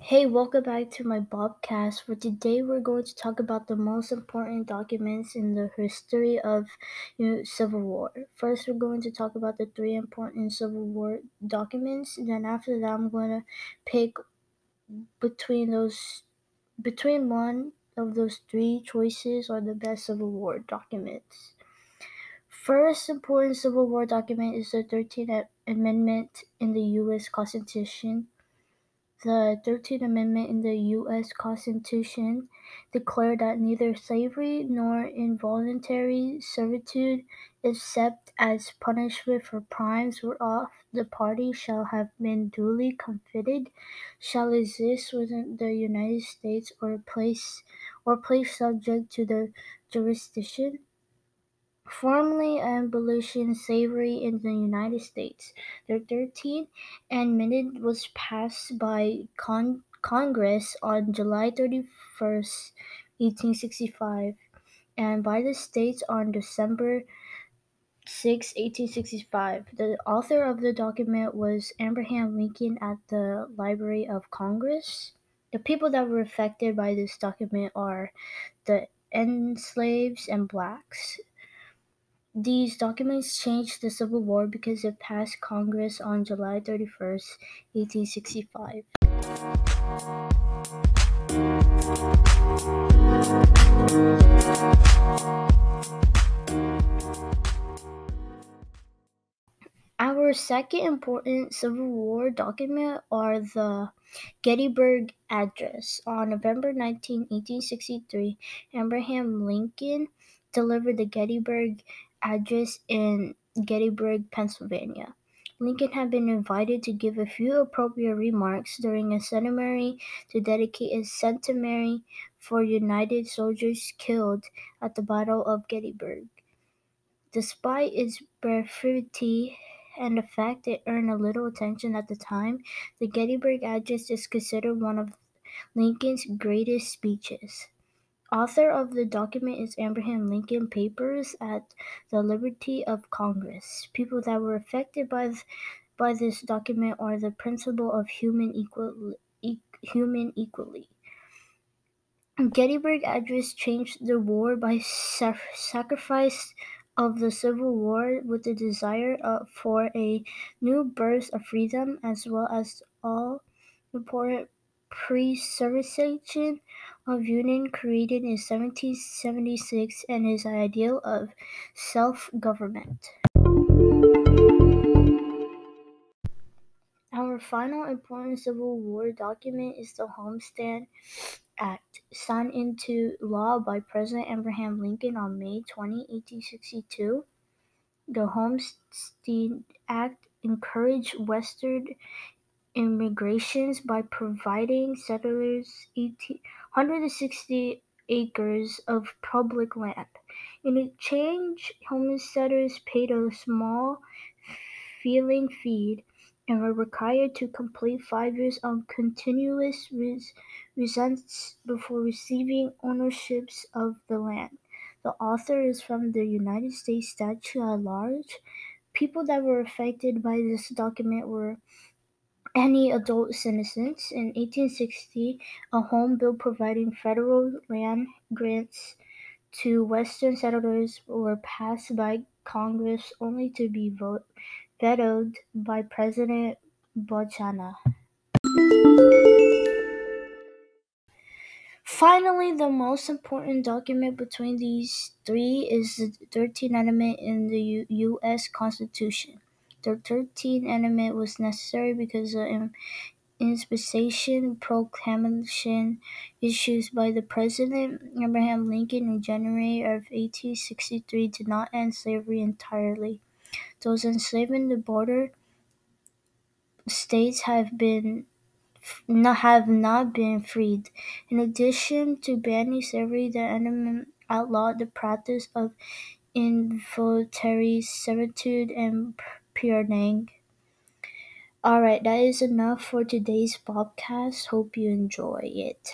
Hey, welcome back to my Bobcast. For today, we're going to talk about the most important documents in the history of you know, Civil War. First, we're going to talk about the three important Civil War documents. Then after that, I'm going to pick between those between one of those three choices are the best Civil War documents. First important Civil War document is the 13th Amendment in the U.S. Constitution. The Thirteenth Amendment in the U.S. Constitution declared that neither slavery nor involuntary servitude, except as punishment for crimes whereof the party shall have been duly convicted, shall exist within the United States or place or place subject to the jurisdiction formally abolishing slavery in the United States. The 13th Amendment was passed by con- Congress on July 31st, 1865, and by the states on December 6, 1865. The author of the document was Abraham Lincoln at the Library of Congress. The people that were affected by this document are the enslaved and blacks. These documents changed the Civil War because it passed Congress on July 31, 1865. Our second important Civil War document are the Gettysburg Address. On November 19, 1863, Abraham Lincoln delivered the Gettysburg Address in Gettysburg, Pennsylvania. Lincoln had been invited to give a few appropriate remarks during a ceremony to dedicate a centenary for United soldiers killed at the Battle of Gettysburg. Despite its brevity and the fact it earned a little attention at the time, the Gettysburg Address is considered one of Lincoln's greatest speeches. Author of the document is Abraham Lincoln Papers at the Library of Congress. People that were affected by th- by this document are the principle of human equal e- human equally. Gettysburg Address changed the war by sa- sacrifice of the Civil War with the desire uh, for a new birth of freedom as well as all important preservation of union created in 1776 and his ideal of self-government. Our final important Civil War document is the Homestead Act, signed into law by President Abraham Lincoln on May 20, 1862. The Homestead Act encouraged Western immigrations by providing settlers 160 acres of public land. In exchange, homesteaders paid a small feeling fee and were required to complete five years of continuous res- residence before receiving ownerships of the land. The author is from the United States Statute at Large. People that were affected by this document were any adult citizens. In 1860, a home bill providing federal land grants to Western settlers were passed by Congress only to be vetoed by President Buchanan. Finally, the most important document between these three is the 13th Amendment in the U- U.S. Constitution. The 13th Amendment was necessary because the Emancipation Proclamation issued by the President Abraham Lincoln in January of 1863 did not end slavery entirely. Those enslaving the border states have been not, have not been freed. In addition to banning slavery, the amendment outlawed the practice of involuntary servitude and purging. Alright, that is enough for today's podcast. Hope you enjoy it.